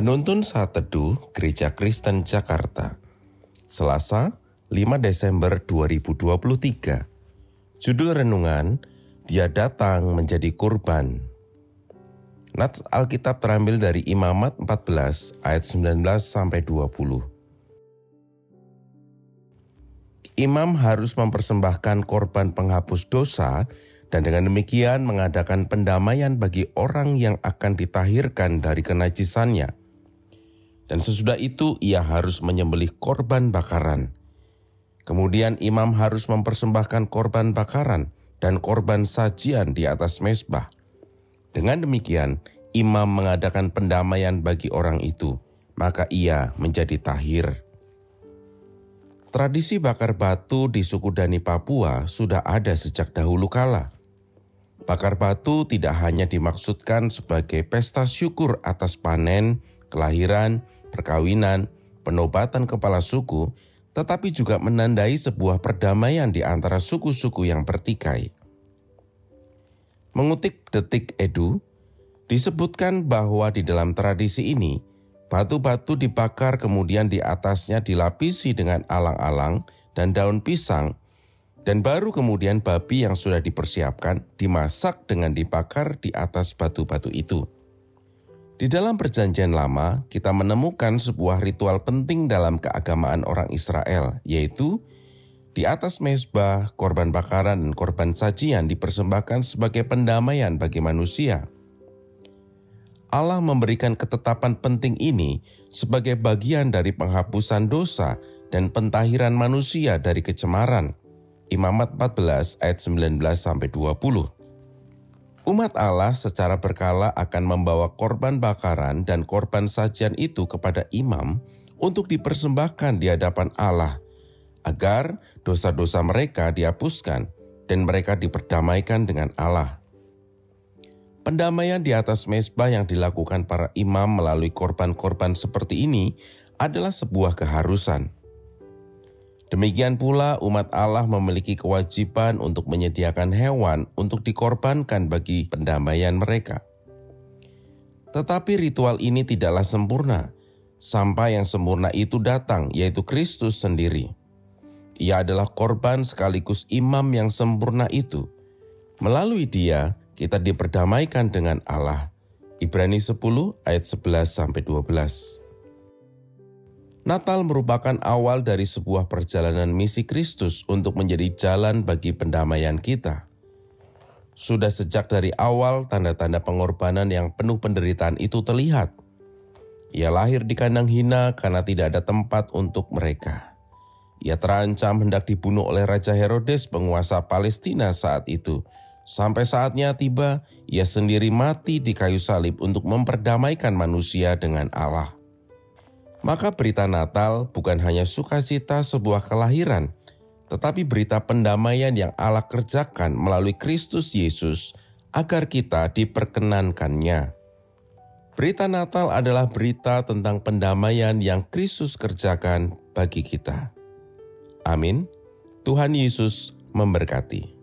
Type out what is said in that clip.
Penuntun Saat Teduh Gereja Kristen Jakarta. Selasa 5 Desember 2023 Judul Renungan Dia Datang Menjadi Kurban. Nats Alkitab terambil dari Imamat 14 ayat 19 sampai 20 Imam harus mempersembahkan korban penghapus dosa dan dengan demikian mengadakan pendamaian bagi orang yang akan ditahirkan dari kenajisannya. Dan sesudah itu ia harus menyembelih korban bakaran. Kemudian imam harus mempersembahkan korban bakaran dan korban sajian di atas mesbah. Dengan demikian, imam mengadakan pendamaian bagi orang itu, maka ia menjadi tahir. Tradisi bakar batu di suku Dani Papua sudah ada sejak dahulu kala. Bakar batu tidak hanya dimaksudkan sebagai pesta syukur atas panen, kelahiran, perkawinan, penobatan kepala suku, tetapi juga menandai sebuah perdamaian di antara suku-suku yang bertikai. Mengutip detik Edu, disebutkan bahwa di dalam tradisi ini, Batu-batu dibakar kemudian di atasnya dilapisi dengan alang-alang dan daun pisang dan baru kemudian babi yang sudah dipersiapkan dimasak dengan dibakar di atas batu-batu itu. Di dalam Perjanjian Lama, kita menemukan sebuah ritual penting dalam keagamaan orang Israel, yaitu di atas mezbah, korban bakaran dan korban sajian dipersembahkan sebagai pendamaian bagi manusia. Allah memberikan ketetapan penting ini sebagai bagian dari penghapusan dosa dan pentahiran manusia dari kecemaran. Imamat 14 ayat 19 sampai 20. Umat Allah secara berkala akan membawa korban bakaran dan korban sajian itu kepada imam untuk dipersembahkan di hadapan Allah agar dosa-dosa mereka dihapuskan dan mereka diperdamaikan dengan Allah. Pendamaian di atas mesbah yang dilakukan para imam melalui korban-korban seperti ini adalah sebuah keharusan. Demikian pula umat Allah memiliki kewajiban untuk menyediakan hewan untuk dikorbankan bagi pendamaian mereka. Tetapi ritual ini tidaklah sempurna sampai yang sempurna itu datang, yaitu Kristus sendiri. Ia adalah korban sekaligus imam yang sempurna itu. Melalui Dia, kita diperdamaikan dengan Allah. Ibrani 10 ayat 11 sampai 12. Natal merupakan awal dari sebuah perjalanan misi Kristus untuk menjadi jalan bagi pendamaian kita. Sudah sejak dari awal tanda-tanda pengorbanan yang penuh penderitaan itu terlihat. Ia lahir di kandang hina karena tidak ada tempat untuk mereka. Ia terancam hendak dibunuh oleh Raja Herodes penguasa Palestina saat itu Sampai saatnya tiba, ia sendiri mati di kayu salib untuk memperdamaikan manusia dengan Allah. Maka berita Natal bukan hanya sukacita sebuah kelahiran, tetapi berita pendamaian yang Allah kerjakan melalui Kristus Yesus agar kita diperkenankannya. Berita Natal adalah berita tentang pendamaian yang Kristus kerjakan bagi kita. Amin. Tuhan Yesus memberkati.